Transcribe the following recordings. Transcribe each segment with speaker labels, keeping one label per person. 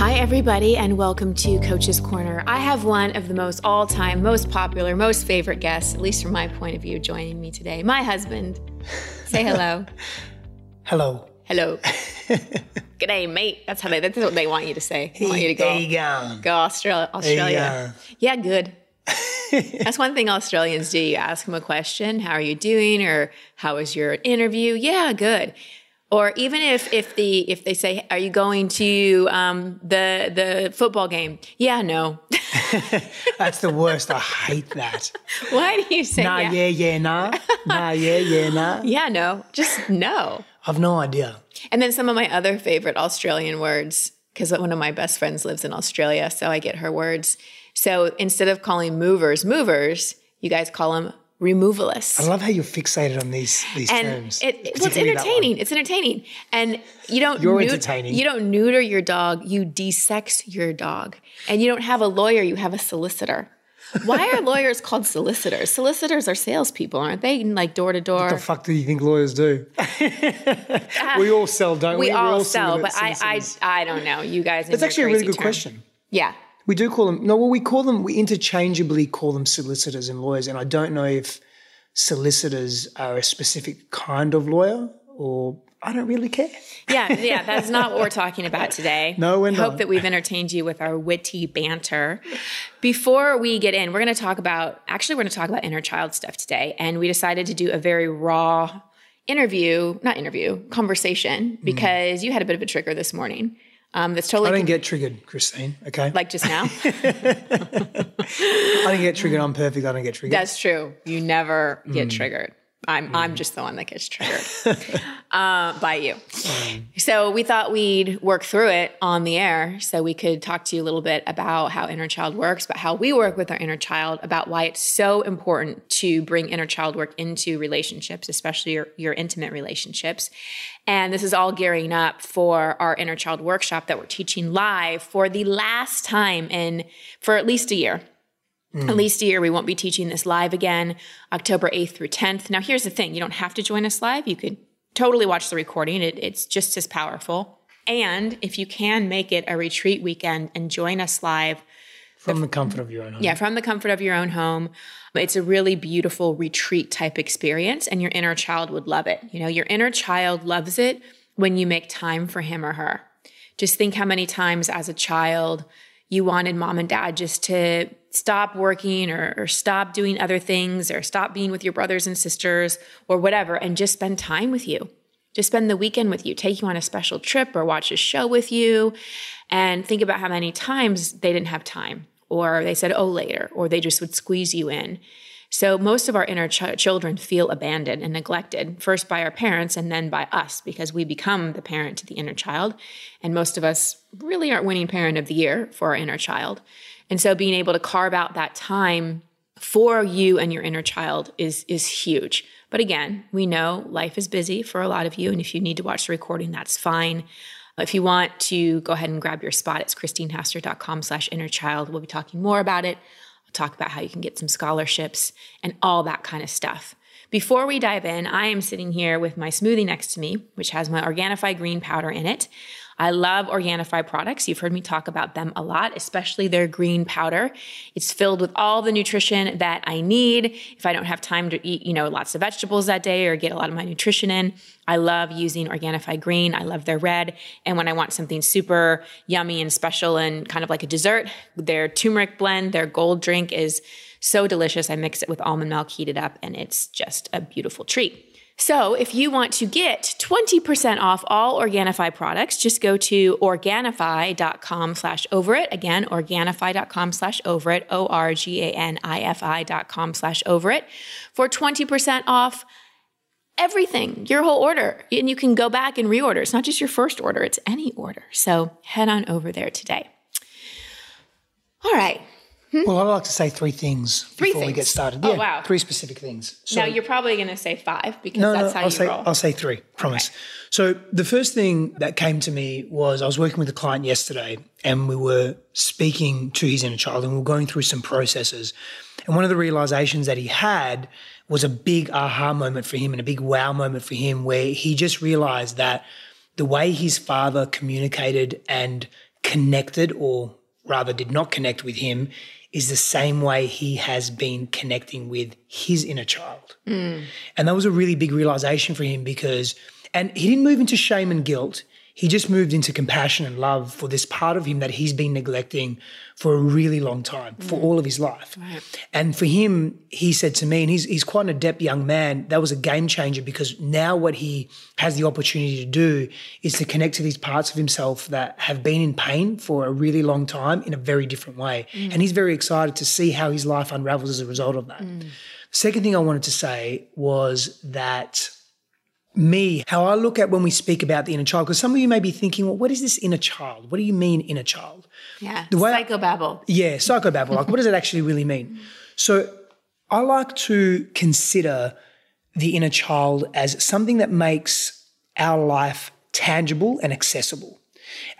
Speaker 1: Hi, everybody, and welcome to Coach's Corner. I have one of the most all time, most popular, most favorite guests, at least from my point of view, joining me today. My husband. Say hello.
Speaker 2: Hello.
Speaker 1: hello. G'day, mate. That's how they, that's what they want you to say. They want you to go,
Speaker 2: you go.
Speaker 1: Australia. Australia. Uh, yeah, good. That's one thing Australians do. You ask them a question, how are you doing? Or how was your interview? Yeah, good. Or even if if the if they say, "Are you going to um, the the football game?" Yeah, no.
Speaker 2: That's the worst. I hate that.
Speaker 1: Why do you say
Speaker 2: Nah,
Speaker 1: yeah?
Speaker 2: yeah, yeah, nah. Nah, yeah, yeah, nah.
Speaker 1: Yeah, no. Just no.
Speaker 2: I've no idea.
Speaker 1: And then some of my other favorite Australian words, because one of my best friends lives in Australia, so I get her words. So instead of calling movers movers, you guys call them removalists.
Speaker 2: I love how you're fixated on these these
Speaker 1: and
Speaker 2: terms.
Speaker 1: it, well, it's
Speaker 2: particularly that one.
Speaker 1: entertaining. It's entertaining, and you don't.
Speaker 2: You're entertaining.
Speaker 1: You don't neuter your dog. You desex your dog, and you don't have a lawyer. You have a solicitor. Why are lawyers called solicitors? Solicitors are salespeople, aren't they? Like door to door.
Speaker 2: What the fuck do you think lawyers do? we all sell, don't we?
Speaker 1: We
Speaker 2: We're
Speaker 1: all sell, but I. I, I don't know. You guys. your
Speaker 2: actually a really good
Speaker 1: term.
Speaker 2: question.
Speaker 1: Yeah.
Speaker 2: We do call them. No, well, we call them. We interchangeably call them solicitors and lawyers, and I don't know if solicitors are a specific kind of lawyer or I don't really care.
Speaker 1: Yeah, yeah, that's not what we're talking about today.
Speaker 2: No, we're
Speaker 1: Hope that we've entertained you with our witty banter. Before we get in, we're going to talk about actually we're going to talk about inner child stuff today, and we decided to do a very raw interview, not interview, conversation
Speaker 2: Mm.
Speaker 1: because you had a bit of a trigger this morning. Um, that's totally
Speaker 2: I don't get triggered, Christine. Okay,
Speaker 1: like just now.
Speaker 2: I don't get triggered. I'm perfect. I don't get triggered.
Speaker 1: That's true. You never get
Speaker 2: Mm.
Speaker 1: triggered. I'm I'm just the one that gets triggered uh, by you.
Speaker 2: Mm.
Speaker 1: So we thought we'd work through it on the air, so we could talk to you a little bit about how inner child works, about how we work with our inner child, about why it's so important to bring inner child work into relationships, especially your, your intimate relationships. And this is all gearing up for our inner child workshop that we're teaching live for the last time in for at least a year at least a year. We won't be teaching this live again, October 8th through 10th. Now, here's the thing you don't have to join us live. You could totally watch the recording, it, it's just as powerful. And if you can make it a retreat weekend and join us live,
Speaker 2: from the comfort of your own home.
Speaker 1: yeah, from the comfort of your own home. It's a really beautiful retreat type experience, and your inner child would love it. You know, your inner child loves it when you make time for him or her. Just think how many times as a child you wanted mom and dad just to stop working or, or stop doing other things or stop being with your brothers and sisters or whatever and just spend time with you just spend the weekend with you, take you on a special trip or watch a show with you, and think about how many times they didn't have time, or they said, oh, later, or they just would squeeze you in. So most of our inner ch- children feel abandoned and neglected, first by our parents and then by us, because we become the parent to the inner child. And most of us really aren't winning parent of the year for our inner child. And so being able to carve out that time for you and your inner child is is huge. But again, we know life is busy for a lot of you, and if you need to watch the recording, that's fine. If you want to go ahead and grab your spot, it's christinehassler.com slash inner child. We'll be talking more about it. I'll talk about how you can get some scholarships and all that kind of stuff. Before we dive in, I am sitting here with my smoothie next to me, which has my Organifi green powder in it. I love Organifi products. You've heard me talk about them a lot, especially their green powder. It's filled with all the nutrition that I need. If I don't have time to eat, you know, lots of vegetables that day or get a lot of my nutrition in, I love using Organifi green. I love their red. And when I want something super yummy and special and kind of like a dessert, their turmeric blend, their gold drink is so delicious. I mix it with almond milk, heat it up, and it's just a beautiful treat. So, if you want to get 20% off all Organifi products, just go to Organifi.com slash over it. Again, Organifi.com slash over it, O R G A N I F I.com slash over it for 20% off everything, your whole order. And you can go back and reorder. It's not just your first order, it's any order. So, head on over there today. All right. Hmm?
Speaker 2: Well, I'd like to say three things
Speaker 1: Three
Speaker 2: before we get started.
Speaker 1: Oh, wow.
Speaker 2: Three specific things. So,
Speaker 1: now, you're probably going to say five because
Speaker 2: no,
Speaker 1: that's
Speaker 2: no,
Speaker 1: how
Speaker 2: I'll
Speaker 1: you
Speaker 2: say
Speaker 1: roll.
Speaker 2: I'll say three. Promise. So the first thing that came to me was I was working with a client yesterday, and we were speaking to his inner child, and we were going through some processes. And one of the realizations that he had was a big aha moment for him and a big wow moment for him, where he just realized that the way his father communicated and connected or rather did not connect with him is the same way he has been connecting with his inner child. Hmm. And that was a really big realization for him because, and he didn't move into shame and guilt. He just moved into compassion and love for this part of him that he's been neglecting for a really long time, for mm. all of his life. And for him, he said to me, and he's, he's quite an adept young man, that was a game changer because now what he has the opportunity to do is to connect to these parts of himself that have been in pain for a really long time in a very different way. Mm. And he's very excited to see how his life unravels as a result of that. Mm. Second thing I wanted to say was that me, how I look at when we speak about the inner child, because some of you may be thinking, well, what is this inner child? What do you mean inner child?
Speaker 1: Yeah.
Speaker 2: The way I-
Speaker 1: Psychobabble.
Speaker 2: Yeah, psychobabble. like, what does it actually really mean? So, I like to consider the inner child as something that makes our life tangible and accessible.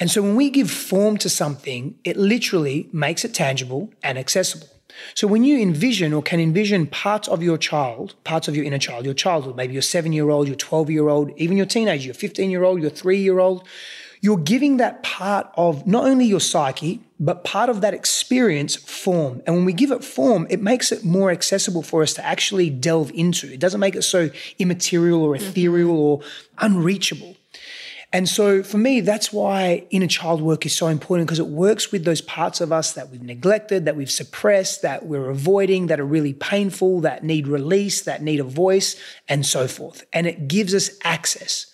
Speaker 2: And so, when we give form to something, it literally makes it tangible and accessible. So, when you envision or can envision parts of your child, parts of your inner child, your childhood, maybe your seven year old, your 12 year old, even your teenager, your 15 year old, your three year old, you're giving that part of not only your psyche, but part of that experience form. And when we give it form, it makes it more accessible for us to actually delve into. It doesn't make it so immaterial or ethereal mm-hmm. or unreachable. And so for me, that's why inner child work is so important because it works with those parts of us that we've neglected, that we've suppressed, that we're avoiding, that are really painful, that need release, that need a voice, and so forth. And it gives us access.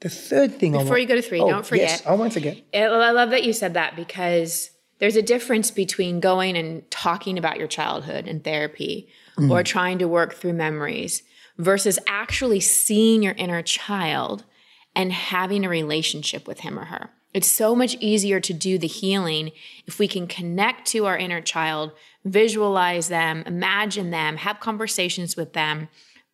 Speaker 2: The third thing
Speaker 1: Before
Speaker 2: want-
Speaker 1: you go to three,
Speaker 2: Oh,
Speaker 1: don't forget.
Speaker 2: Yes, I won't forget.
Speaker 1: Eh, I I love that you said that because there's a difference between going and talking about your childhood in therapy or mm. trying to work through memories versus actually seeing your inner child and having a relationship with him or her. It's so much easier to do the healing if we can connect to our inner child, visualize them, imagine them, have conversations with them,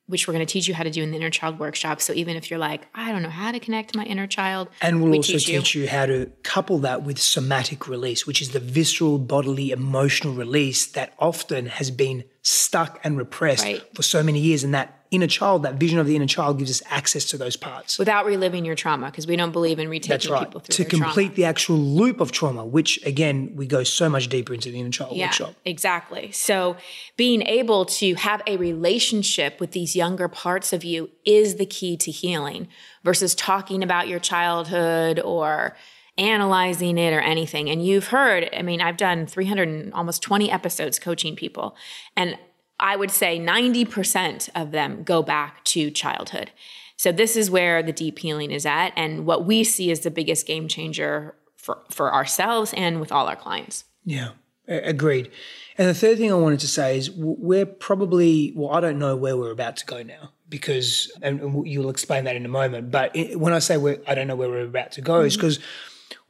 Speaker 1: which we're going to teach you how to do in the inner child workshop. So even if you're like, I don't know how to connect to my inner child,
Speaker 2: And we'll
Speaker 1: we
Speaker 2: also
Speaker 1: teach you.
Speaker 2: teach you how to couple that with somatic release, which is the visceral, bodily, emotional release that often has been stuck and repressed
Speaker 1: Right.
Speaker 2: for so many years. And that inner child, that vision of the inner child, gives us access to those parts.
Speaker 1: without reliving your trauma because we don't believe in retaking
Speaker 2: That's right.
Speaker 1: people through
Speaker 2: To complete
Speaker 1: trauma.
Speaker 2: the actual loop of trauma, which again, we go so much deeper into the inner child
Speaker 1: Yeah,
Speaker 2: workshop.
Speaker 1: exactly. So being able to have a relationship with these younger parts of you is the key to healing versus talking about your childhood or analyzing it or anything. And you've heard, I mean, I've done 300 and almost 20 episodes coaching people and I would say 90% of them go back to childhood. So this is where the deep healing is at and what we see is the biggest game changer for, for ourselves and with all our clients.
Speaker 2: Yeah, agreed. And the third thing I wanted to say is we're probably, well, I don't know where we're about to go now because, and you'll explain that in a moment. But when I say we're, I don't know where we're about to go, is mm-hmm. because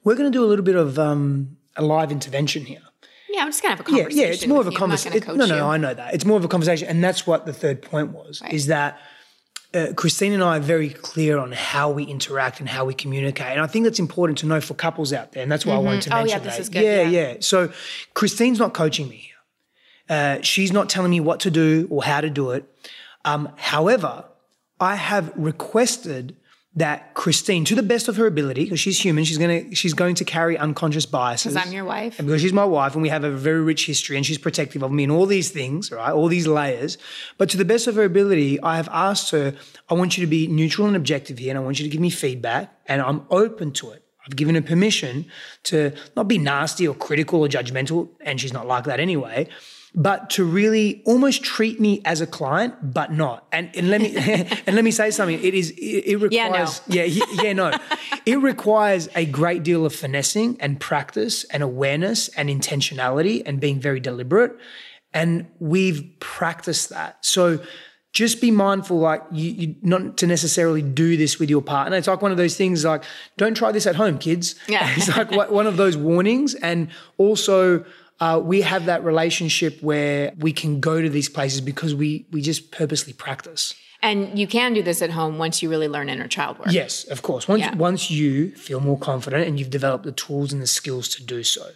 Speaker 2: we're going to do a little bit of um, a live intervention here.
Speaker 1: Yeah, I'm just gonna have a conversation.
Speaker 2: yeah, it's more of a
Speaker 1: with you. I'm not
Speaker 2: conversation. No, no,
Speaker 1: you.
Speaker 2: I know that. It's more of a conversation. And that's what the third point was is that uh, Christine and I are very clear on how we interact and how we communicate. And I think that's important to know for couples out there. And that's why I wanted to
Speaker 1: Oh, yeah,
Speaker 2: mention
Speaker 1: this
Speaker 2: that.
Speaker 1: is good,
Speaker 2: Yeah,
Speaker 1: yeah.
Speaker 2: yeah. So Christine's not coaching me here. Uh, she's not telling me what to do or how to do it. Um, however, I have requested that Christine, to the best of her ability, because she's human, she's gonna she's going to carry unconscious biases.
Speaker 1: Because I'm your wife.
Speaker 2: And because she's my wife and we have a very rich history and she's protective of me and all these things, right? All these layers. But to the best of her ability, I have asked her, I want you to be neutral and objective here and I want you to give me feedback and I'm open to it. I've given her permission to not be nasty or critical or judgmental, and she's not like that anyway, but to really almost treat me as a client, but not. And, and let me and let me say something. It is it, it requires
Speaker 1: Yeah, no.
Speaker 2: yeah, yeah, no. it requires a great deal of finessing and practice and awareness and intentionality and being very deliberate. And we've practiced that. So just be mindful, like you, you not to necessarily do this with your partner. It's like one of those things like, don't try this at home, kids.
Speaker 1: Yeah.
Speaker 2: it's like one of those warnings. And also uh, we have that relationship where we can go to these places because we we just purposely practice.
Speaker 1: And you can do this at home once you really learn inner child work.
Speaker 2: Yes, of course. Once
Speaker 1: Yeah.
Speaker 2: once you feel more confident and you've developed the tools and the skills to do so.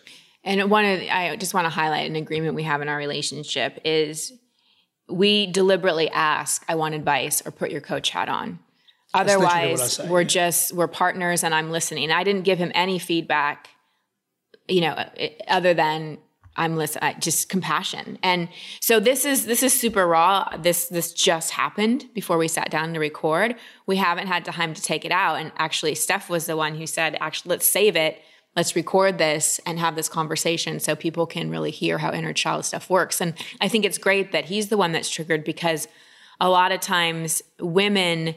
Speaker 1: And one of the, I just want to highlight an agreement we have in our relationship is we deliberately ask, I want advice or put your coach hat on.
Speaker 2: literally what I
Speaker 1: Otherwise, we're just we're partners and I'm listening. I didn't give him any feedback you know, other than I'm listening, just compassion. And so this is this is super raw. This this just happened before we sat down to record. We haven't had time to take it out. And actually, Steph was the one who said, "Actually, let's save it. Let's record this and have this conversation so people can really hear how inner child stuff works." And I think it's great that he's the one that's triggered because a lot of times women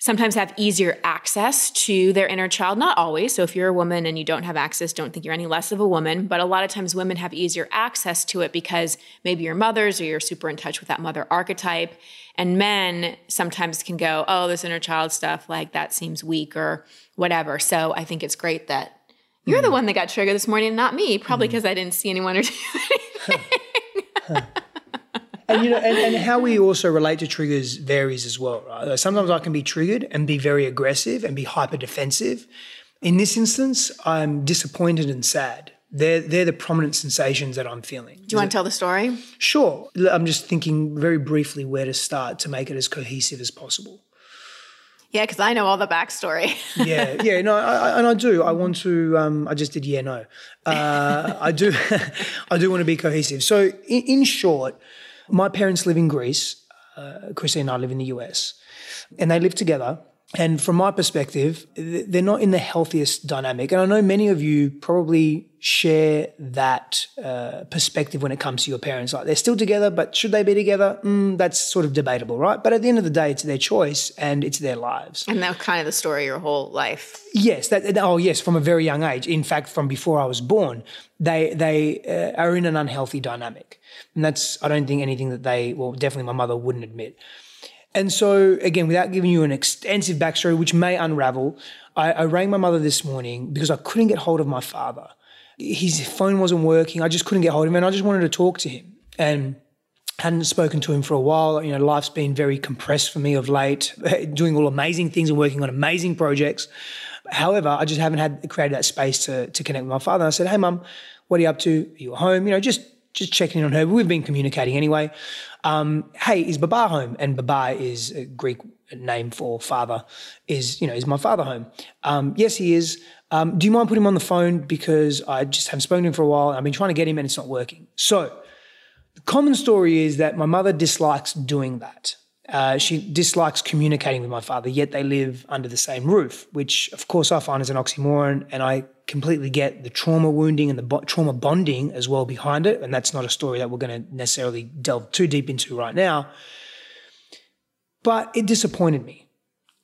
Speaker 1: sometimes have easier access to their inner child. Not always. So if you're a woman and you don't have access, don't think you're any less of a woman. But a lot of times women have easier access to it because maybe you're mothers or you're super in touch with that mother archetype. And men sometimes can go, oh, this inner child stuff, like that seems weak or whatever. So I think it's great that you're the one that got triggered this morning, not me, probably because mm. I didn't see anyone or do anything
Speaker 2: and you know, and, and how we also relate to triggers varies as well, right? Sometimes I can be triggered and be very aggressive and be hyper defensive. In this instance, I'm disappointed and sad. They're, they're the prominent sensations that I'm feeling.
Speaker 1: Do you want to tell the story?
Speaker 2: Sure. I'm just thinking very briefly where to start to make it as cohesive as possible.
Speaker 1: Yeah, because I know all the backstory.
Speaker 2: yeah, yeah, no, I, I, and I do. I want to. Um, I just did. Yeah, no. Uh, I do. I do want to be cohesive. So, in, in short, my parents live in Greece. Uh, Chrissy and I live in the US, and they live together. And from my perspective, they're not in the healthiest dynamic. And I know many of you probably share that uh, perspective when it comes to your parents. Like they're still together, but should they be together? Mm, that's sort of debatable, right? But at the end of the day, it's their choice and it's their lives.
Speaker 1: And that's kind of the story of your whole life.
Speaker 2: Yes. That, oh, yes. From a very young age. In fact, from before I was born, they they uh, are in an unhealthy dynamic, and that's I don't think anything that they well definitely my mother wouldn't admit. And so, again, without giving you an extensive backstory, which may unravel, I, I, rang my mother this morning because I couldn't get hold of my father. His phone wasn't working. I just couldn't get hold of him, and I just wanted to talk to him. And hadn't spoken to him for a while. You know, life's been very compressed for me of late, doing all amazing things and working on amazing projects. However, I just haven't had created that space to to connect with my father. And I said, "Hey, mum, what are you up to? Are you at home? You know, just just checking in on her. We've been communicating anyway. Um, hey, is Baba home? And Baba is a Greek name for father. Is you know is my father home? Um, yes, he is. Um, do you mind putting him on the phone because I just haven't spoken to him for a while. I've been trying to get him and it's not working. So the common story is that my mother dislikes doing that. Uh, she dislikes communicating with my father, yet they live under the same roof, which of course I find is an oxymoron, and I completely get the trauma wounding and the bo- trauma bonding as well behind it. And that's not a story that we're going to necessarily delve too deep into right now. But it disappointed me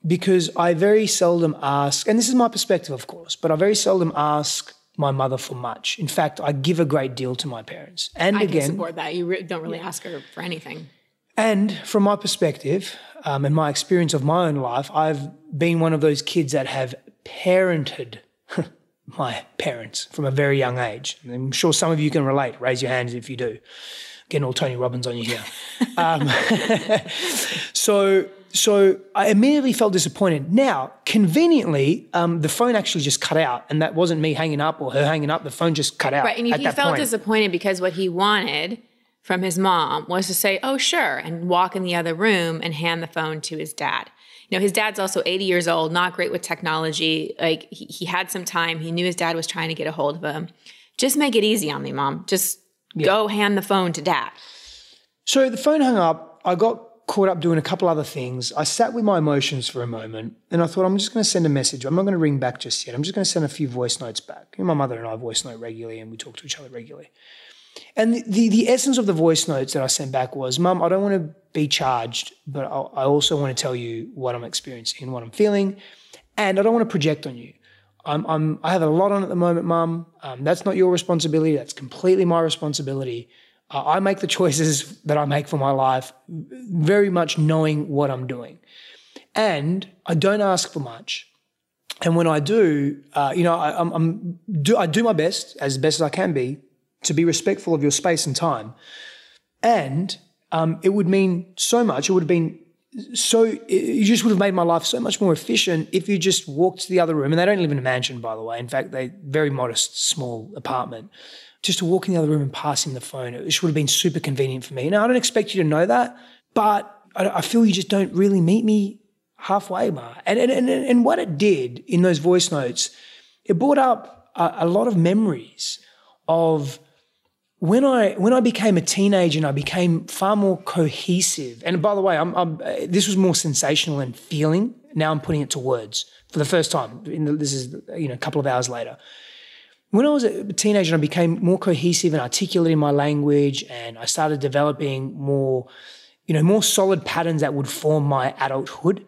Speaker 2: because I very seldom ask, and this is my perspective, of course, but I very seldom ask my mother for much. In fact, I give a great deal to my parents. And
Speaker 1: I
Speaker 2: again,
Speaker 1: can support that. You re- don't really ask her for anything.
Speaker 2: And from my perspective um, and my experience of my own life, I've been one of those kids that have parented my parents from a very young age. I'm sure some of you can relate. Raise your hands if you do. Getting all Tony Robbins on you here. um, so, so I immediately felt disappointed. Now, conveniently, um, the phone actually just cut out, and that wasn't me hanging up or her hanging up. The phone just cut out.
Speaker 1: Right, and he felt point. disappointed because what he wanted from his mom was to say, oh, sure, and walk in the other room and hand the phone to his dad. You know, his dad's also 80 years old, not great with technology. Like he, he had some time. He knew his dad was trying to get a hold of him. Just make it easy on me, mom. Just yeah. go hand the phone to dad.
Speaker 2: So the phone hung up. I got caught up doing a couple other things. I sat with my emotions for a moment and I thought, I'm just going to send a message. I'm not going to ring back just yet. I'm just going to send a few voice notes back. my mother and I voice note regularly and we talk to each other regularly. And the, the, essence of the voice notes that I sent back was, Mum, I don't want to be charged, but I, I also want to tell you what I'm experiencing and what I'm feeling. And I don't want to project on you. I'm, I'm, I have a lot on at the moment, Mum. Um, that's not your responsibility. That's completely my responsibility. Uh, I make the choices that I make for my life, very much knowing what I'm doing. And I don't ask for much. And when I do, uh, you know, I, I'm do, I do my best, as best as I can be, to be respectful of your space and time. And um, it would mean so much. It would have been so, you just would have made my life so much more efficient if you just walked to the other room. And they don't live in a mansion, by the way. In fact, they very modest, small apartment. Just to walk in the other room and pass him the phone, it just would have been super convenient for me. Now, I don't expect you to know that, but I, I feel you just don't really meet me halfway, Ma. And, and, and, and what it did in those voice notes, it brought up a, a lot of memories of when I when I became a teenager and I became far more cohesive. And by the way, I'm, I'm this was more sensational and feeling. Now I'm putting it to words for the first time. The, this is you know a couple of hours later. When I was a teenager, and I became more cohesive and articulate in my language, and I started developing more, you know, more solid patterns that would form my adulthood.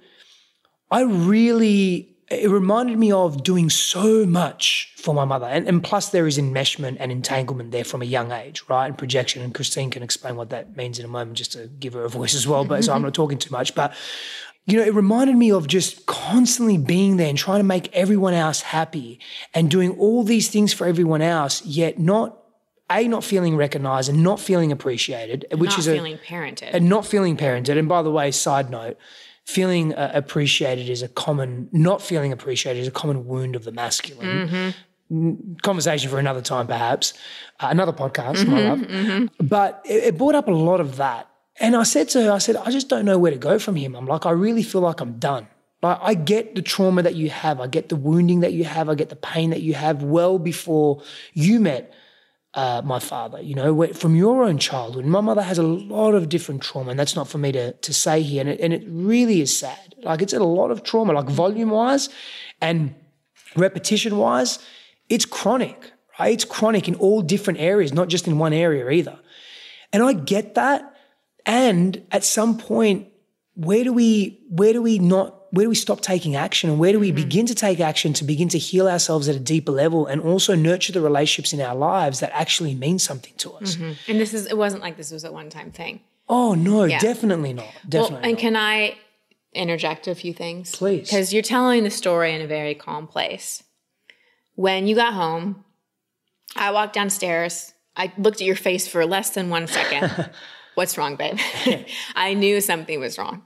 Speaker 2: I really it reminded me of doing so much for my mother. And, and, plus, there is enmeshment and entanglement there from a young age, right? And projection. And Christine can explain what that means in a moment, just to give her a voice as well. But so I'm not talking too much. But, you know, it reminded me of just constantly being there and trying to make everyone else happy and doing all these things for everyone else, yet not a not feeling recognized and not feeling appreciated, which is not
Speaker 1: feeling a, parented,
Speaker 2: and not feeling parented. And by the way, side note, feeling uh, appreciated is a common, not feeling appreciated is a common wound of the masculine. Mm-hmm. Conversation for another time, perhaps, uh, another podcast, mm-hmm, my love. Mm-hmm. But it, it brought up a lot of that. And I said to her, I said, I just don't know where to go from here. I'm like, I really feel like I'm done. Like, I get the trauma that you have, I get the wounding that you have, I get the pain that you have well before you met uh, my father, you know, from your own childhood. My mother has a lot of different trauma, and that's not for me to, to say here. And it, and it really is sad. Like, it's a lot of trauma, like volume wise and repetition wise, it's chronic, right? It's chronic in all different areas, not just in one area either. And I get that. And at some point, where do we, where do we not where do we stop taking action and where do we mm-hmm. begin to take action to begin to heal ourselves at a deeper level and also nurture the relationships in our lives that actually mean something to us
Speaker 1: mm-hmm. and this is it wasn't like this was a one-time thing
Speaker 2: oh no yeah. definitely not definitely well,
Speaker 1: and
Speaker 2: not.
Speaker 1: can i interject a few things
Speaker 2: please
Speaker 1: because you're telling the story in a very calm place when you got home i walked downstairs i looked at your face for less than one second what's wrong babe i knew something was wrong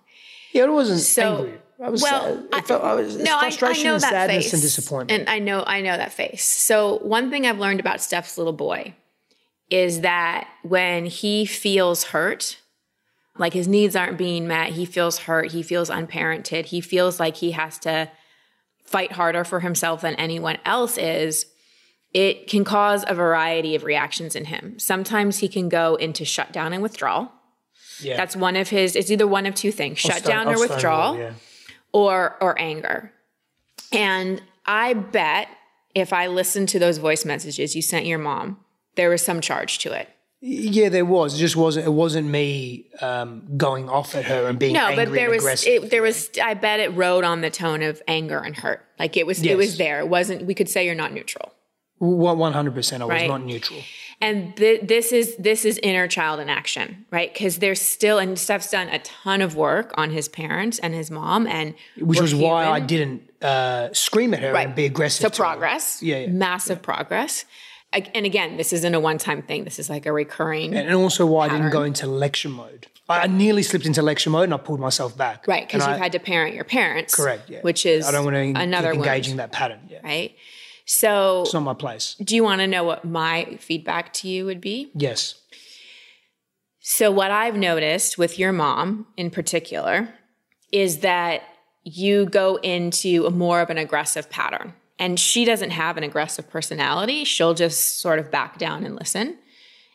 Speaker 2: yeah, it wasn't so, angry. I was well, sad. I, felt, I was no, frustration I, I know and sadness face. and disappointment.
Speaker 1: And I know I know that face. So one thing I've learned about Steph's little boy is that when he feels hurt, like his needs aren't being met, he feels hurt, he feels unparented, he feels like he has to fight harder for himself than anyone else is, it can cause a variety of reactions in him. Sometimes he can go into shutdown and withdrawal. Yeah. That's one of his, it's either one of two things shutdown or withdrawal. Yeah or or anger. And I bet if I listened to those voice messages you sent your mom, there was some charge to it.
Speaker 2: Yeah, there was. It just wasn't. It wasn't me um, going off at her and being no, but
Speaker 1: there
Speaker 2: was.
Speaker 1: It, there was. I bet it rode on the tone of anger and hurt. Like it was. Yes. It was there. It wasn't. We could say you're not neutral.
Speaker 2: One hundred percent. I was not neutral
Speaker 1: and th- this is this is inner child in action right because there's still and steph's done a ton of work on his parents and his mom and
Speaker 2: which was human. why i didn't uh, scream at her right. and be aggressive
Speaker 1: so progress yeah, yeah, massive yeah. progress and again this isn't a one-time thing this is like a recurring
Speaker 2: and also why pattern. i didn't go into lecture mode I nearly slipped into lecture mode and I pulled myself back.
Speaker 1: Right, because you've I, had to parent your parents.
Speaker 2: Correct. Yeah.
Speaker 1: Which is I don't want to another
Speaker 2: keep engaging that pattern. Yeah.
Speaker 1: Right. So
Speaker 2: it's not my place.
Speaker 1: Do you want to know what my feedback to you would be?
Speaker 2: Yes.
Speaker 1: So what I've noticed with your mom in particular is that you go into a more of an aggressive pattern. And she doesn't have an aggressive personality. She'll just sort of back down and listen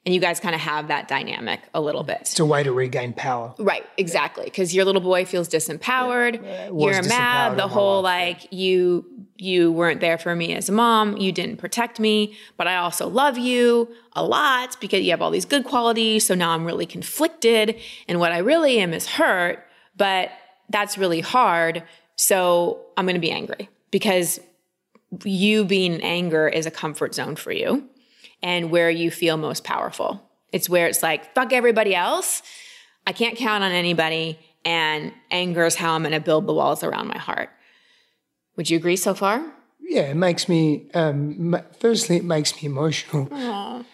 Speaker 1: and you guys kind of have that dynamic a little bit.
Speaker 2: It's a way to regain power.
Speaker 1: Right, exactly. Because your little boy feels disempowered. Yeah, You're mad. The whole like you you weren't there for me as a mom. You didn't protect me, but I also love you a lot because you have all these good qualities. So now I'm really conflicted, and what I really am is hurt. But that's really hard. So I'm going to be angry because you being in anger is a comfort zone for you and where you feel most powerful. It's where it's like, fuck everybody else. I can't count on anybody. And anger is how I'm going to build the walls around my heart. Would you agree so far?
Speaker 2: Yeah, it makes me, um, firstly, it makes me emotional. Aww.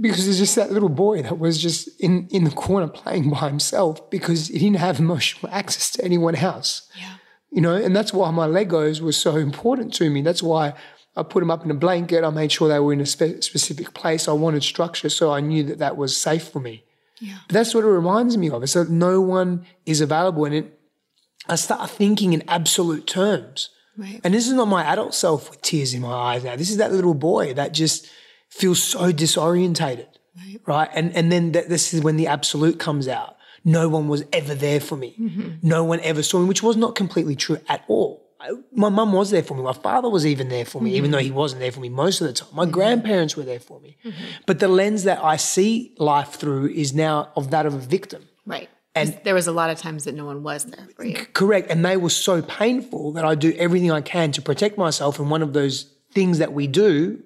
Speaker 2: Because there's just that little boy that was just in, in the corner playing by himself because he didn't have emotional access to anyone else.
Speaker 1: Yeah.
Speaker 2: You know, and that's why my Legos were so important to me. That's why I put them up in a blanket. I made sure they were in a spe- specific place. I wanted structure, so I knew that that was safe for me.
Speaker 1: Yeah.
Speaker 2: But that's what it reminds me of. It's that no one is available, and it, I start thinking in absolute terms.
Speaker 1: Right.
Speaker 2: And this is not my adult self with tears in my eyes now. This is that little boy that just feels so disorientated.
Speaker 1: Right.
Speaker 2: Right. And and then th- this is when the absolute comes out. No one was ever there for me. Mm-hmm. No one ever saw me, which was not completely true at all. My mum was there for me. My father was even there for me, even though he mm-hmm. wasn't there for me most of the time. My mm-hmm. grandparents were there for me. Mm-hmm. But the lens that I see life through is now of that of a victim.
Speaker 1: Right. And there was a lot of times that no one was there for you.
Speaker 2: Correct. And they were so painful that I do everything I can to protect myself. And one of those things that we do,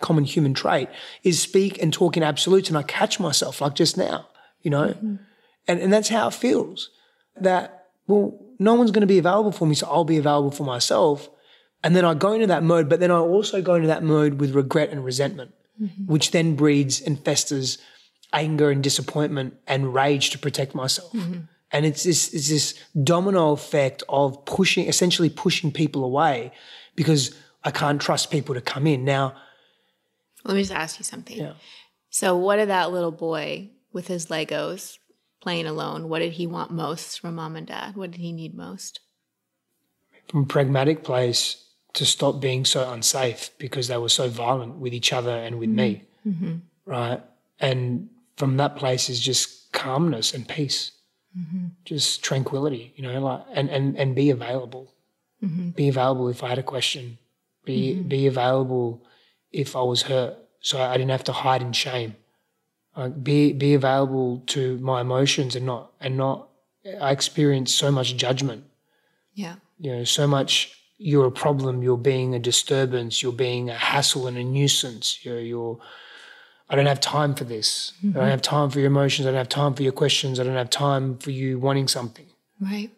Speaker 2: common human trait, is speak and talk in absolutes. And I catch myself like just now, you know? And, and that's how it feels that, well, no one's going to be available for me. So I'll be available for myself. And then I go into that mode, but then I also go into that mode with regret and resentment, mm-hmm. which then breeds and festers anger and disappointment and rage to protect myself. Mm-hmm. And it's this, it's this domino effect of pushing, essentially pushing people away because I can't trust people to come in. Now,
Speaker 1: Let me just ask you something.
Speaker 2: Yeah.
Speaker 1: So, what did that little boy with his Legos playing alone? What did he want most from mom and dad? What did he need most?
Speaker 2: from a pragmatic place to stop being so unsafe because they were so violent with each other and with me. Mm-hmm. Mm-hmm. Right. And from that place is just calmness and peace, mm-hmm. just tranquility, you know, like, and, and, and be available. Be available if I had a question, be, be available if I was hurt. So I didn't have to hide in shame. Like be, be available to my emotions and not, and not, I experience so much judgment
Speaker 1: Yeah.
Speaker 2: you know, so much you're a problem, you're being a disturbance, you're being a hassle and a nuisance. You're, you're I don't have time for this. I don't mm-hmm. have time for your emotions. I don't have time for your questions. I don't have time for you wanting something.
Speaker 1: Right.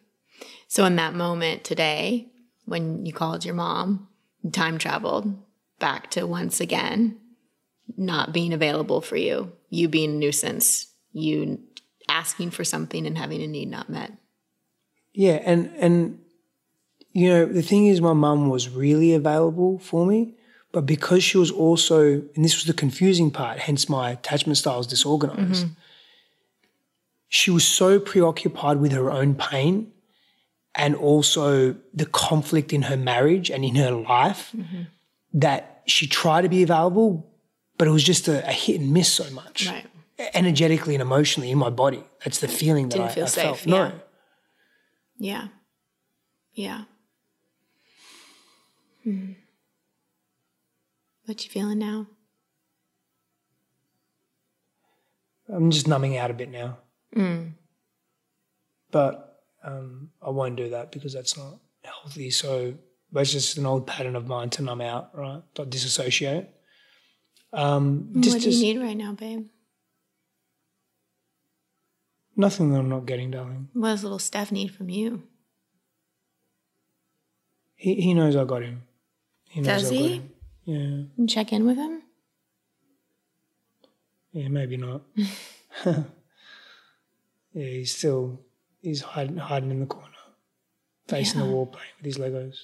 Speaker 1: So, in that moment today, when you called your mom, time traveled back to once again not being available for you, you being a nuisance, you asking for something and having a need not met.
Speaker 2: Yeah, and and you know the thing is, my mum was really available for me, but because she was also, and this was the confusing part, hence my attachment styles disorganized. Mm-hmm. She was so preoccupied with her own pain, and also the conflict in her marriage and in her life, mm-hmm. that she tried to be available, but it was just a, a hit and miss so much,
Speaker 1: Right.
Speaker 2: energetically and emotionally in my body. That's the feeling that
Speaker 1: Didn't
Speaker 2: I,
Speaker 1: feel
Speaker 2: I
Speaker 1: safe,
Speaker 2: felt.
Speaker 1: yeah.
Speaker 2: No.
Speaker 1: Yeah. Yeah. Hmm. What you feeling now?
Speaker 2: I'm just numbing out a bit now. But um, I won't do that because that's not healthy. So that's just an old pattern of mine to numb out, right? To disassociate. Um, just,
Speaker 1: what do
Speaker 2: just
Speaker 1: you need right now, babe?
Speaker 2: nothing that I'm not getting, darling.
Speaker 1: What does little Steph need from you?
Speaker 2: He he knows I got him. He knows
Speaker 1: Does
Speaker 2: I
Speaker 1: he?
Speaker 2: Yeah,
Speaker 1: And check in with him?
Speaker 2: yeah, maybe not. yeah, he's still he's hiding hiding in the corner, facing the wall, playing with his Legos.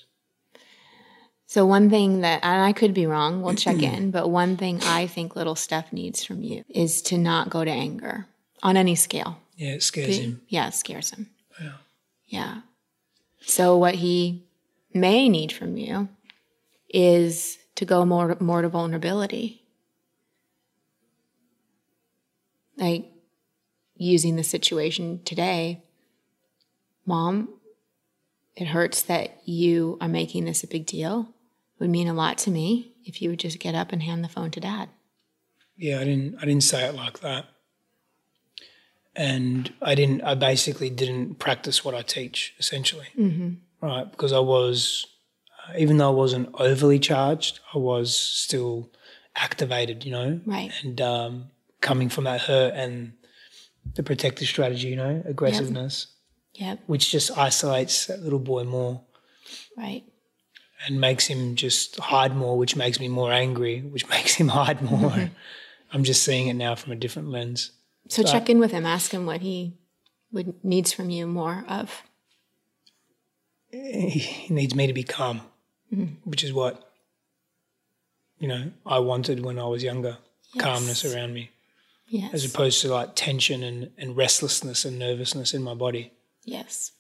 Speaker 1: So one thing that and I could be wrong, we'll check in, but one thing I think little Steph needs from you is to not go to anger on any scale.
Speaker 2: Yeah, it scares him.
Speaker 1: Yeah, it scares him.
Speaker 2: Yeah.
Speaker 1: Yeah. So what he may need from you is to go more more to vulnerability. Like using the situation today, mom, it hurts that you are making this a big deal. It would mean a lot to me if you would just get up and hand the phone to dad.
Speaker 2: Yeah, I didn't I didn't say it like that. And I didn't I basically didn't practice what I teach essentially. Right, because I was uh, even though I wasn't overly charged, I was still activated, you know.
Speaker 1: Right.
Speaker 2: And um, coming from that hurt and the protective strategy, you know, aggressiveness,
Speaker 1: Yep.
Speaker 2: which just isolates that little boy more
Speaker 1: Right.
Speaker 2: And makes him just hide more, which makes me more angry, which makes him hide more. Mm-hmm. I'm just seeing it now from a different lens.
Speaker 1: So check in with him, ask him what he would needs from you more of.
Speaker 2: He needs me to be calm, mm-hmm. which is what, you know, I wanted when I was younger calmness around me,
Speaker 1: Yes.
Speaker 2: as opposed to like tension and, and restlessness and nervousness in my body.
Speaker 1: yes.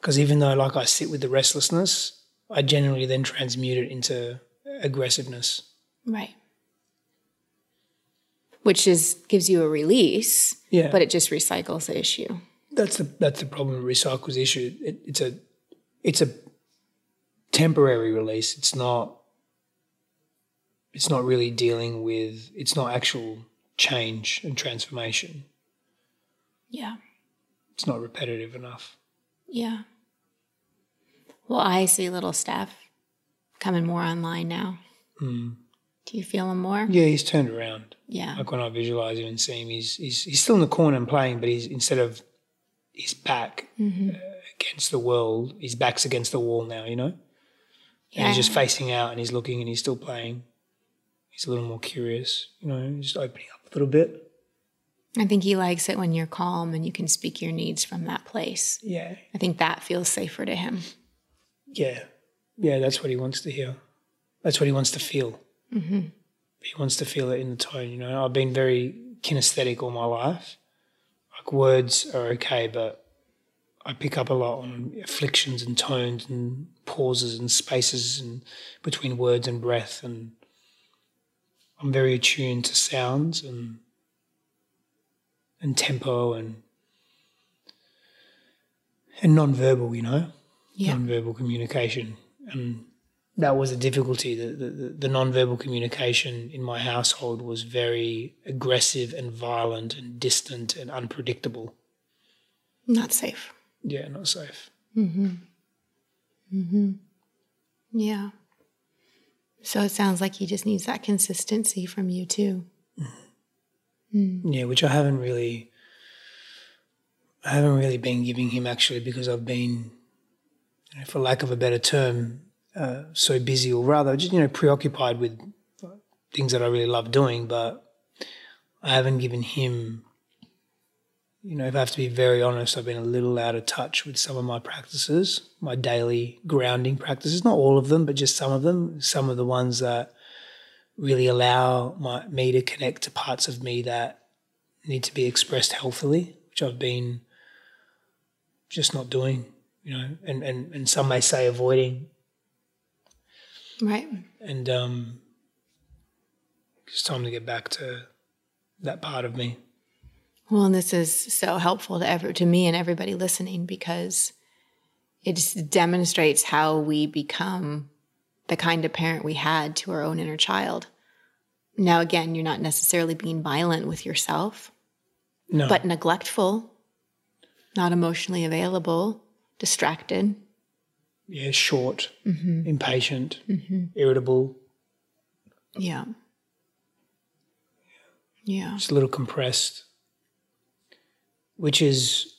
Speaker 2: Because even though, like, I sit with the restlessness, I generally then transmute it into aggressiveness.
Speaker 1: Right. Which is gives you a release,
Speaker 2: Yeah.
Speaker 1: but it just recycles the issue.
Speaker 2: That's the that's the problem with recycles issue. It, it's a it's a temporary release. It's not it's not really dealing with it's not actual change and transformation.
Speaker 1: Yeah.
Speaker 2: It's not repetitive enough.
Speaker 1: Yeah. Well, I see little Steph coming more online now. Do you feel him more?
Speaker 2: Yeah, he's turned around.
Speaker 1: Yeah.
Speaker 2: Like when I visualize him and see him, he's he's, he's still in the corner and playing, but he's instead of his back uh, against the world, his back's against the wall now. You know, and he's just facing out and he's looking and he's still playing. He's a little more curious. You know, just opening up a little bit.
Speaker 1: I think he likes it when you're calm and you can speak your needs from that place.
Speaker 2: Yeah,
Speaker 1: I think that feels safer to him.
Speaker 2: Yeah, yeah. That's what he wants to hear. That's what he wants to feel.
Speaker 1: Mm-hmm.
Speaker 2: He wants to feel it in the tone. You know, I've been very kinesthetic all my life. Like words are okay, but I pick up a lot on afflictions and tones and pauses and spaces and between words and breath, and I'm very attuned to sounds and and tempo and and non-verbal. You know
Speaker 1: Yeah.
Speaker 2: non-verbal communication and that was a difficulty the, the, the- non-verbal communication in my household was very aggressive and violent and distant and unpredictable
Speaker 1: Not safe.
Speaker 2: yeah not safe Mm-hmm. Mm-hmm.
Speaker 1: Yeah. So it sounds like he just needs that consistency from you too.
Speaker 2: yeah which i haven't really i haven't really been giving him actually because i've been for lack of a better term uh, so busy or rather just you know preoccupied with things that i really love doing but i haven't given him you know if i have to be very honest i've been a little out of touch with some of my practices my daily grounding practices not all of them but just some of them some of the ones that really allow my, me to connect to parts of me that need to be expressed healthily, which I've been just not doing, you know, and, and, and some may say avoiding.
Speaker 1: Right.
Speaker 2: And um, it's time to get back to that part of me.
Speaker 1: Well, and this is so helpful to ever to me and everybody listening because it just demonstrates how we become the kind of parent we had to our own inner child. Now, again, you're not necessarily being violent with yourself,
Speaker 2: No,
Speaker 1: but neglectful, not emotionally available, distracted.
Speaker 2: yeah, short, mm-hmm. impatient, mm-hmm. irritable,
Speaker 1: Yeah. Yeah.
Speaker 2: just a little compressed, which is,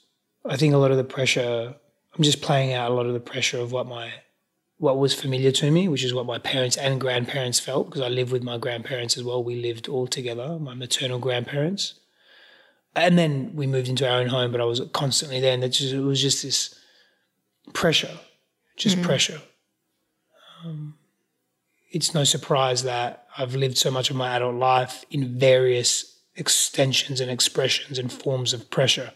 Speaker 2: I think, a lot of the pressure. I'm just playing out a lot of the pressure of what my, what was familiar to me, which is what my parents and grandparents felt, because I lived with my grandparents as well. We lived all together, my maternal grandparents, and then we moved into our own home. But I was constantly there, and just, it was just this pressure, just pressure. Um, it's no surprise that I've lived so much of my adult life in various extensions and expressions and forms of pressure.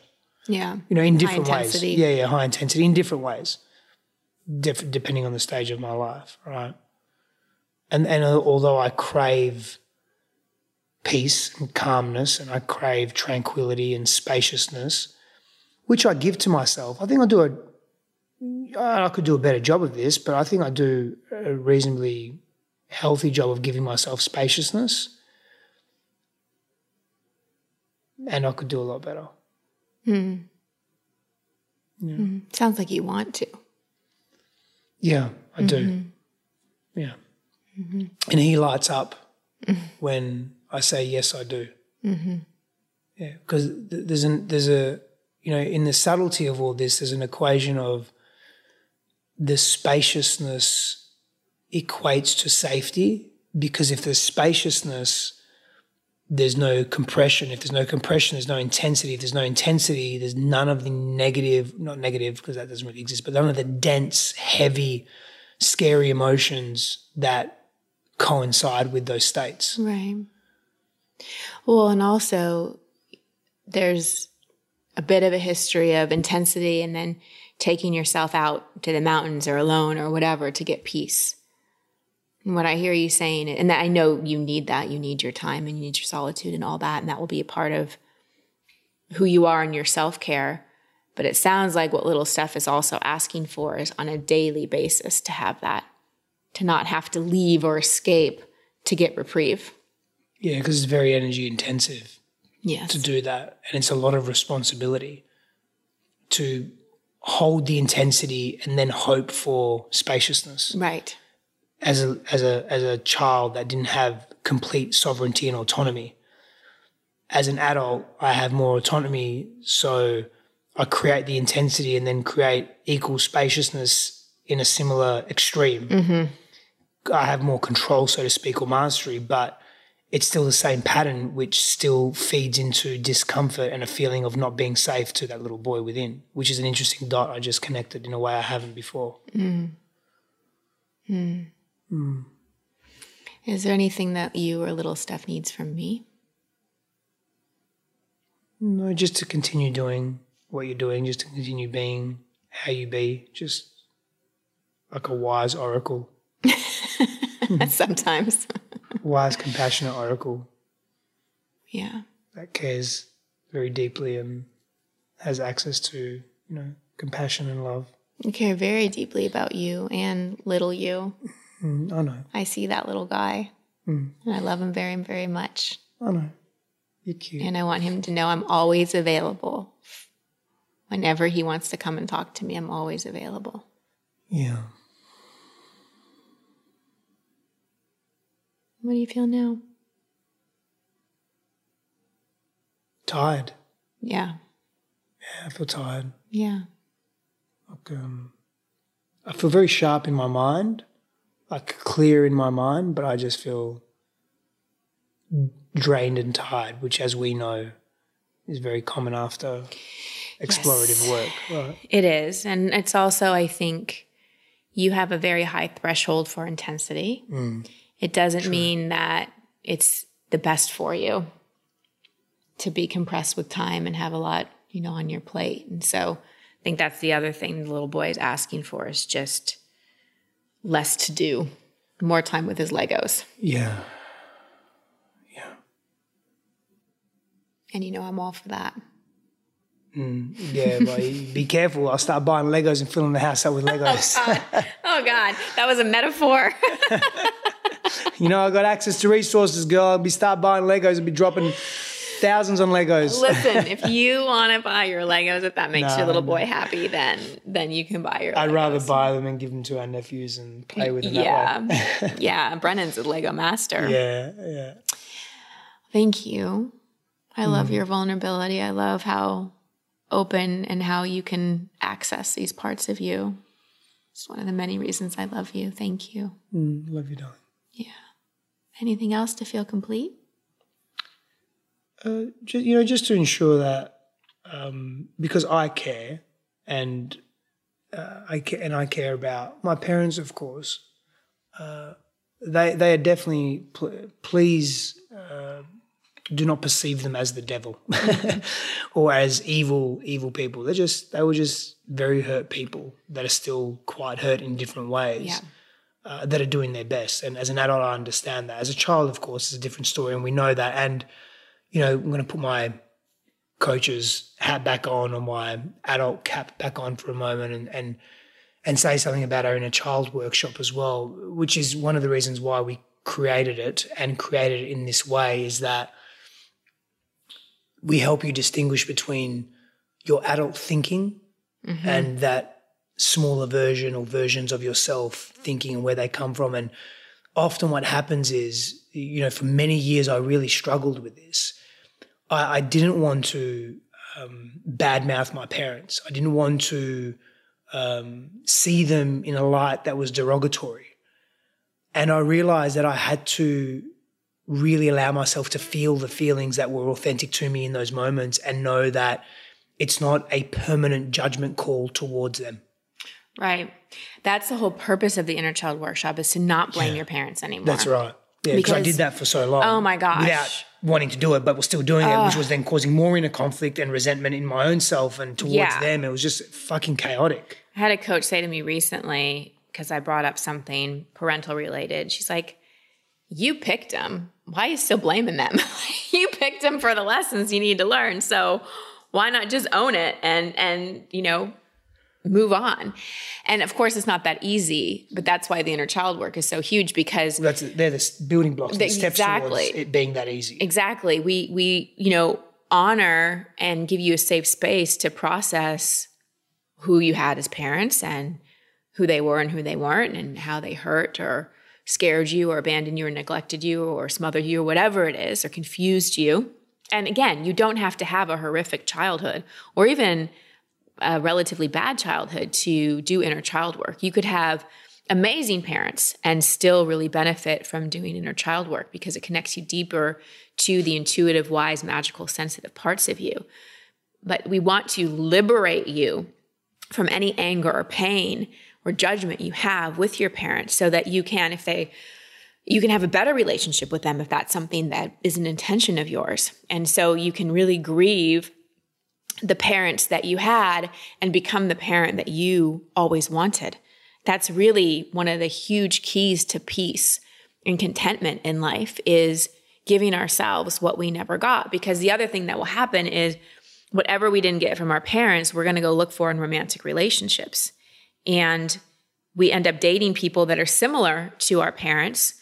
Speaker 1: Yeah.
Speaker 2: You know, in different ways.
Speaker 1: intensity.
Speaker 2: Yeah, yeah, high intensity in different ways, Dif- depending on the stage of my life, right? And and although I crave peace and calmness, and I crave tranquility and spaciousness, which I give to myself, I think I do a. I could do a better job of this, but I think I do a reasonably healthy job of giving myself spaciousness, and I could do a lot better. Hmm. Hmm.
Speaker 1: Sounds like you want to.
Speaker 2: Yeah, I do. Mm-hmm. Yeah. Mm-hmm. And he lights up when I say, yes, I do. Mm-hmm. Yeah, because there's, an, there's a, you know, in the subtlety of all this, there's an equation of the spaciousness equates to safety because if there's spaciousness, there's no compression. If there's no compression, there's no intensity. If there's no intensity, there's none of the negative, not negative because that doesn't really exist, but none of the dense, heavy, scary emotions that coincide with those states.
Speaker 1: Right. Well, and also there's a bit of a history of intensity and then taking yourself out to the mountains or alone or whatever to get peace. And what I hear you saying, and that I know you need that, you need your time and you need your solitude and all that, and that will be a part of who you are in your self care. But it sounds like what little Steph is also asking for is on a daily basis to have that, to not have to leave or escape to get reprieve.
Speaker 2: Yeah, because it's very energy intensive
Speaker 1: Yes.
Speaker 2: to do that. And it's a lot of responsibility to hold the intensity and then hope for spaciousness.
Speaker 1: Right.
Speaker 2: As a as a as a child that didn't have complete sovereignty and autonomy. As an adult, I have more autonomy, so I create the intensity and then create equal spaciousness in a similar extreme. Mm-hmm. I have more control, so to speak, or mastery, but it's still the same pattern, which still feeds into discomfort and a feeling of not being safe to that little boy within, which is an interesting dot I just connected in a way I haven't before. Mm. Mm. Mm.
Speaker 1: Is there anything that you or little Steph needs from me?
Speaker 2: No, just to continue doing what you're doing, just to continue being how you be, just like a wise oracle,
Speaker 1: Sometimes.
Speaker 2: Wise, compassionate oracle
Speaker 1: yeah.
Speaker 2: that cares very deeply and has access to, you know, compassion and love.
Speaker 1: I care very deeply about you and little you.
Speaker 2: Mm, I know,
Speaker 1: I see that little guy and I love him very, very much.
Speaker 2: I know. You're cute.
Speaker 1: And I want him to know I'm always available. Whenever he wants to come and talk to me, I'm always available.
Speaker 2: yeah.
Speaker 1: What do you feel now?
Speaker 2: Tired.
Speaker 1: Yeah.
Speaker 2: Yeah, I feel tired.
Speaker 1: Yeah.
Speaker 2: Like, um, I feel very sharp in my mind, like clear in my mind, but I just feel drained and tired, which, as we know, is very common after explorative work. Right.
Speaker 1: It is. And it's also, I think, you have a very high threshold for intensity. It doesn't mean that it's the best for you to be compressed with time and have a lot, you know, on your plate. And so I think that's the other thing the little boy is asking for is just less to do, more time with his Legos.
Speaker 2: Yeah. Yeah.
Speaker 1: And you know, I'm all for that.
Speaker 2: Mm, yeah, but be careful. I'll start buying Legos and filling the house up with oh, Legos.
Speaker 1: oh, God. Oh God, that was a metaphor.
Speaker 2: you know, I got access to resources, girl. I'll be start buying Legos and be dropping thousands on Legos.
Speaker 1: Listen, if you want to buy your Legos, if that makes
Speaker 2: No,
Speaker 1: your little boy happy, then then you can buy your.
Speaker 2: I'd rather buy them and give them to our nephews and play with them that
Speaker 1: Yeah, yeah. Brennan's a Lego master.
Speaker 2: Yeah, yeah.
Speaker 1: Thank you. I
Speaker 2: Mm.
Speaker 1: love your vulnerability. I love how open and how you can access these parts of you. It's one of the many reasons I love you. Thank you.
Speaker 2: Mm, love you, darling.
Speaker 1: Yeah. Anything else to feel complete?
Speaker 2: Uh, just, you know, just to ensure that um, because I care and uh, I care and I care about my parents, of course. Uh, they they are definitely pl- please uh, do not perceive them as the devil or as evil evil people. They're just they were just very hurt people that are still quite hurt in different ways
Speaker 1: Yeah.
Speaker 2: Uh, that are doing their best. And as an adult, I understand that. As a child, of course, it's a different story, and we know that. And you know, I'm going to put my coach's hat back on or my adult cap back on for a moment, and and and say something about our inner child workshop as well, which is one of the reasons why we created it and created it in this way is that we help you distinguish between your adult thinking and that smaller version or versions of yourself thinking and where they come from. And often what happens is, you know, for many years I really struggled with this. I, I didn't want to um, badmouth my parents. I didn't want to um, see them in a light that was derogatory. And I realized that I had to really allow myself to feel the feelings that were authentic to me in those moments and know that it's not a permanent judgment call towards them.
Speaker 1: Right. That's the whole purpose of the inner child workshop is to not blame your parents anymore.
Speaker 2: That's right. Yeah, because I did that for so long.
Speaker 1: Oh my gosh.
Speaker 2: Without wanting to do it, but was still doing it, which was then causing more inner conflict and resentment in my own self and towards
Speaker 1: Yeah.
Speaker 2: them. It was just fucking chaotic.
Speaker 1: I had a coach say to me recently, because I brought up something parental related. She's like, You picked them. Why are you still blaming them? you picked them for the lessons you need to learn. So why not just own it and and you know move on? And of course it's not that easy, but that's why the inner child work is so huge because
Speaker 2: That's they're the building blocks, the steps
Speaker 1: Exactly.
Speaker 2: towards it being that easy.
Speaker 1: exactly we we you know honor and give you a safe space to process who you had as parents and who they were and who they weren't and how they hurt or scared you or abandoned you or neglected you or smothered you or whatever it is or confused you and again you don't have to have a horrific childhood or even a relatively bad childhood to do inner child work. You could have amazing parents and still really benefit from doing inner child work because it connects you deeper to the intuitive, wise, magical, sensitive parts of you. But we want to liberate you from any anger or pain or judgment you have with your parents so that you can, if they you can have a better relationship with them if that's something that is an intention of yours. And so you can really grieve the parents that you had and become the parent that you always wanted. That's really one of the huge keys to peace and contentment in life is giving ourselves what we never got because the other thing that will happen is whatever we didn't get from our parents, we're going to go look for in romantic relationships. And we end up dating people that are similar to our parents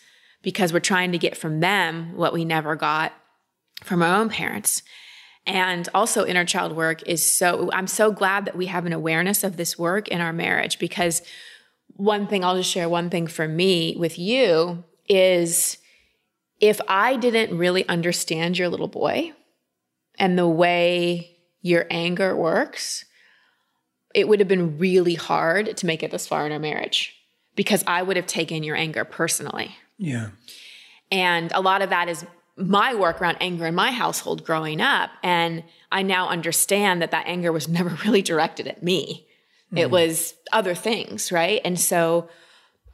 Speaker 1: because we're trying to get from them what we never got from our own parents. And also, inner child work is so, I'm so glad that we have an awareness of this work in our marriage because one thing, I'll just share one thing for me with you is if I didn't really understand your little boy and the way your anger works, it would have been really hard to make it this far in our marriage because I would have taken your anger personally.
Speaker 2: Yeah.
Speaker 1: And a lot of that is my work around anger in my household growing up. And I now understand that that anger was never really directed at me, it hmm. was other things, right? And so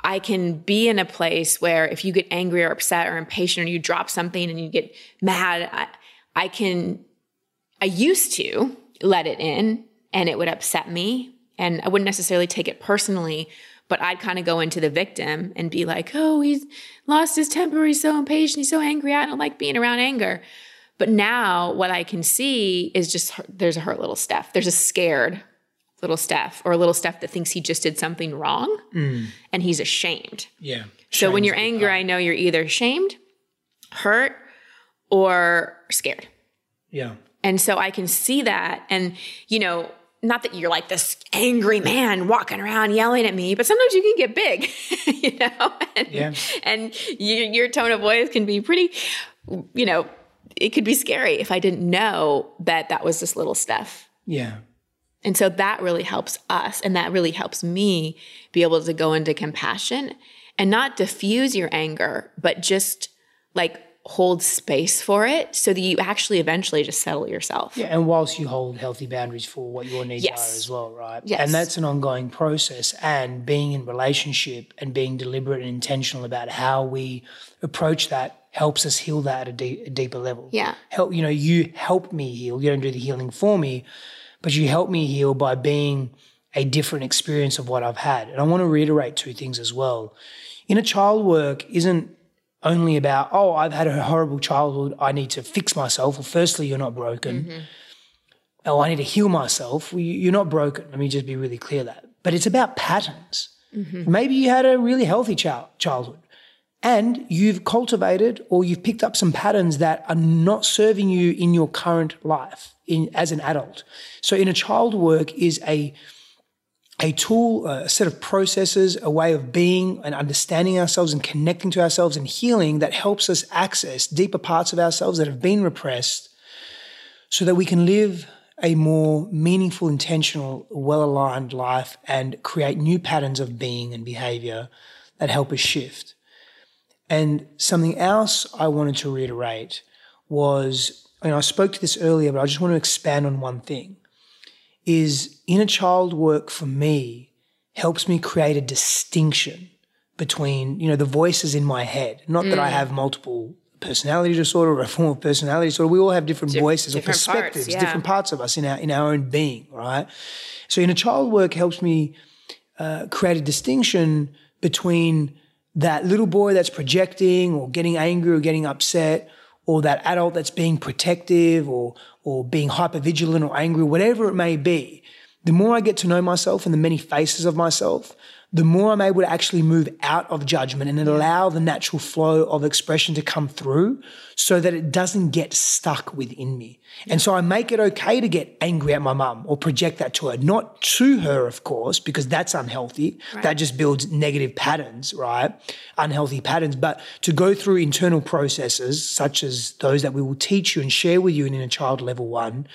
Speaker 1: I can be in a place where if you get angry or upset or impatient or you drop something and you get mad, I, I can, I used to let it in and it would upset me. And I wouldn't necessarily take it personally, but I'd kind of go into the victim and be like, oh, he's lost his temper. He's so impatient. He's so angry. I don't like being around anger. But now what I can see is just there's a hurt little Steph. There's a scared little Steph or a little Steph that thinks he just did something wrong and he's ashamed.
Speaker 2: Yeah.
Speaker 1: So when you're angry. I know you're either shamed, hurt, or scared.
Speaker 2: Yeah.
Speaker 1: And so I can see that. And, you know, not that you're like this angry man walking around yelling at me, but sometimes you can get big, you know? And,
Speaker 2: Yeah.
Speaker 1: and you, your tone of voice can be pretty, you know, it could be scary if I didn't know that that was this little Steph.
Speaker 2: Yeah.
Speaker 1: And so that really helps us. And that really helps me be able to go into compassion and not diffuse your anger, but just like hold space for it so that you actually eventually just settle yourself.
Speaker 2: Yeah, and whilst you hold healthy boundaries for what your needs
Speaker 1: Yes.
Speaker 2: are as well, right?
Speaker 1: Yes.
Speaker 2: And that's an ongoing process. And being in relationship and being deliberate and intentional about how we approach that helps us heal that at a, de- a deeper level.
Speaker 1: Yeah.
Speaker 2: Help, you know, you help me heal. You don't do the healing for me, but you help me heal by being a different experience of what I've had. And I want to reiterate two things as well. Inner child work isn't only about, oh, I've had a horrible childhood. I need to fix myself. Well, firstly, you're not broken. Mm-hmm. Oh, I need to heal myself. Well, you- you're not broken. Let me just be really clear that. But it's about patterns. Mm-hmm. Maybe you had a really healthy child, childhood and you've cultivated or you've picked up some patterns that are not serving you in your current life in, as an adult. So inner child work is a a tool, uh, a set of processes, a way of being and understanding ourselves and connecting to ourselves and healing that helps us access deeper parts of ourselves that have been repressed so that we can live a more meaningful, intentional, well aligned life and create new patterns of being and behavior that help us shift. And something else I wanted to reiterate was, and I spoke to this earlier, but I just want to expand on one thing is inner child work for me helps me create a distinction between, you know, the voices in my head. Not that I have multiple personality disorder or a form of personality disorder. We all have different voices
Speaker 1: different
Speaker 2: or perspectives,
Speaker 1: parts, yeah.
Speaker 2: different parts of us in our in our own being, right? So inner child work helps me uh, create a distinction between that little boy that's projecting or getting angry or getting upset, or that adult that's being protective or or being hypervigilant or angry, whatever it may be. The more I get to know myself and the many faces of myself, the more I'm able to actually move out of judgment and allow the natural flow of expression to come through so that it doesn't get stuck within me. And so I make it okay to get angry at my mum or project that to her, not to her, of course, because that's unhealthy. That just builds negative patterns, right? Unhealthy patterns. But to go through internal processes such as those that we will teach you and share with you inner child level one,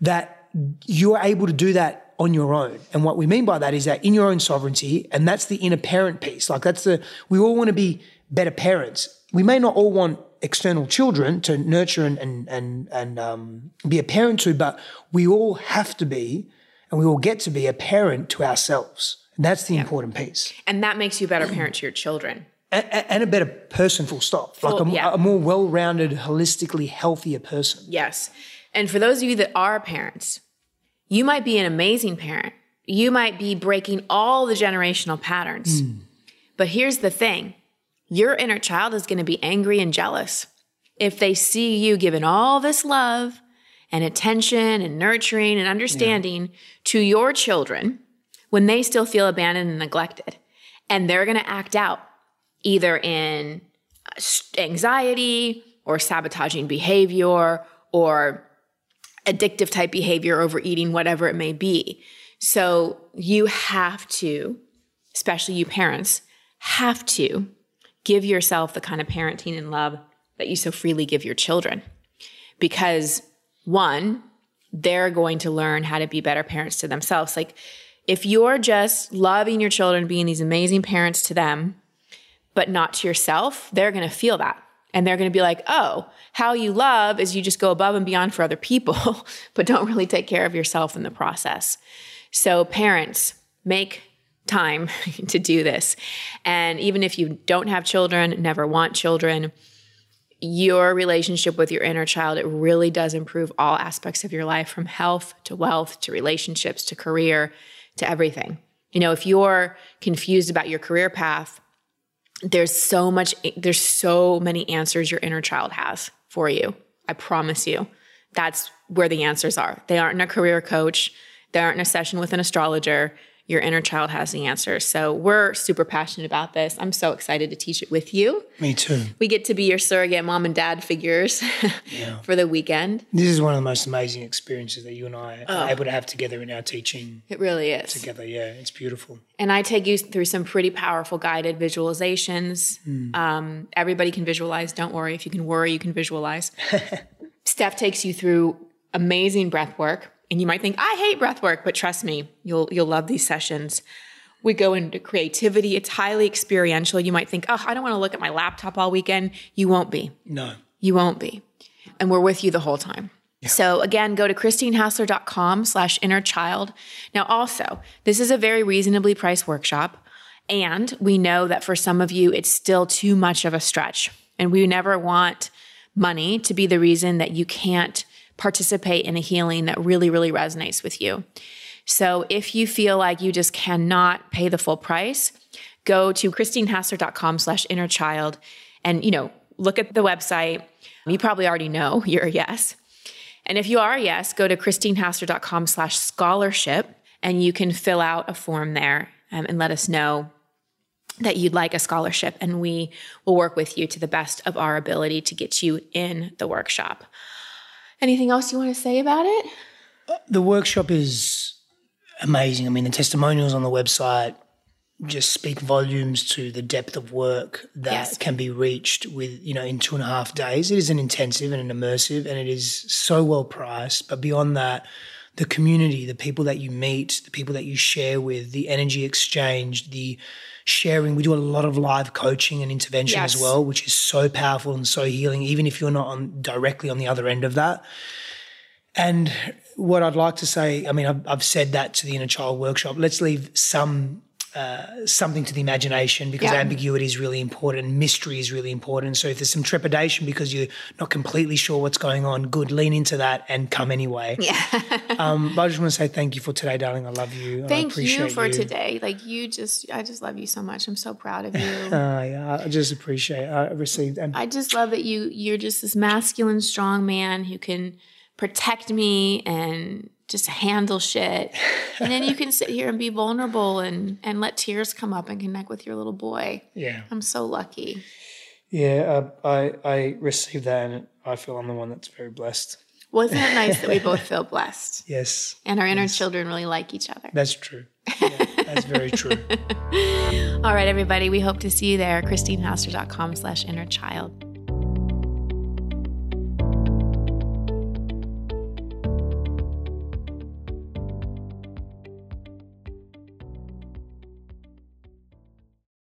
Speaker 2: that you're able to do that on your own. And what we mean by that is that in your own sovereignty, and that's the inner parent piece. Like that's the, we all want to be better parents. We may not all want external children to nurture and, and, and, and um, be a parent to, but we all have to be, and we all get to be a parent to ourselves. And that's the important piece.
Speaker 1: And that makes you a better parent to your children.
Speaker 2: And, and a better person, full stop. Like a,
Speaker 1: yeah.
Speaker 2: a more well rounded, holistically healthier person.
Speaker 1: Yes. And for those of you that are parents, you might be an amazing parent. You might be breaking all the generational patterns. Hmm. But here's the thing your inner child is going to be angry and jealous. If they see you giving all this love and attention and nurturing and understanding to your children when they still feel abandoned and neglected, and they're going to act out either in uh, anxiety or sabotaging behavior or addictive type behavior, overeating, whatever it may be. So you have to, especially you parents, have to give yourself the kind of parenting and love that you so freely give your children. Because one, they're going to learn how to be better parents to themselves. Like if you're just loving your children, being these amazing parents to them, but not to yourself, they're going to feel that. And they're going to be like, oh, how you love is you just go above and beyond for other people, but don't really take care of yourself in the process. So, parents, make time to do this. And even if you don't have children, never want children, your relationship with your inner child, it really does improve all aspects of your life from health to wealth to relationships to career to everything. You know, if you're confused about your career path, there's so much there's so many answers your inner child has for you. I promise you. That's where the answers are. They aren't in a career coach. They aren't in a session with an astrologer your inner child has the answers so we're super passionate about this i'm so excited to teach it with you
Speaker 2: Me too.
Speaker 1: we get to be your surrogate mom and dad figures for the weekend
Speaker 2: This is one of the most amazing experiences that you and I are able to have together in our teaching
Speaker 1: it really is
Speaker 2: together. Yeah, it's beautiful.
Speaker 1: And I take you through some pretty powerful guided visualizations. Um, everybody can visualize. Don't worry. If you can worry, you can visualize. Steph takes you through amazing breath work. And you might think, I hate breath work, but trust me, you'll you'll love these sessions. We go into creativity. It's highly experiential. You might think, oh, I don't want to look at my laptop all weekend. You won't be.
Speaker 2: No.
Speaker 1: You won't be. And we're with you the whole time. So again, go to christinehassler.com slash inner child. Now also, this is a very reasonably priced workshop. And we know that for some of you, it's still too much of a stretch. And we never want money to be the reason that you can't participate in a healing that really, really resonates with you. So if you feel like you just cannot pay the full price, go to christinehassler.com slash inner child and, you know, look at the website. You probably already know you're a yes. And if you are a yes, go to christinehassler.com slash scholarship and you can fill out a form there um, and let us know that you'd like a scholarship and we will work with you to the best of our ability to get you in the workshop. Anything else you want to say about it?
Speaker 2: Uh, the workshop is amazing. I mean, the testimonials on the website just speak volumes to the depth of work that
Speaker 1: Yes.
Speaker 2: can be reached with, you know, in two and a half days. It is an intensive and an immersive, and it is so well priced. But beyond that, the community, the people that you meet, the people that you share with, the energy exchange, the sharing. We do a lot of live coaching and intervention as well, which is so powerful and so healing, even if you're not on directly on the other end of that. And what I'd like to say, I mean, I've, I've said that to the inner child workshop. Let's leave some uh, something to the imagination because
Speaker 1: Yeah.
Speaker 2: ambiguity is really important, mystery is really important. So if there's some trepidation because you're not completely sure what's going on, good, lean into that and come anyway.
Speaker 1: Yeah.
Speaker 2: Um, but I just want to say thank you for today, darling. I love you.
Speaker 1: Thank
Speaker 2: appreciate
Speaker 1: you for
Speaker 2: you.
Speaker 1: today. Like you just, I just love you so much. I'm so proud of you.
Speaker 2: Uh, yeah, I just appreciate. I received and
Speaker 1: I just love that you you're just this masculine, strong man who can protect me and just handle shit. And then you can sit here and be vulnerable and and let tears come up and connect with your little boy.
Speaker 2: yeah,
Speaker 1: I'm so lucky.
Speaker 2: yeah. Uh, I I received that, and I feel I'm the one that's very blessed.
Speaker 1: Wasn't it nice that we both feel blessed
Speaker 2: Yes,
Speaker 1: and our inner children really like each other?
Speaker 2: that's true. Yeah, that's very true.
Speaker 1: All right, everybody. We hope to see you there. ChristineHassler.com slash inner child.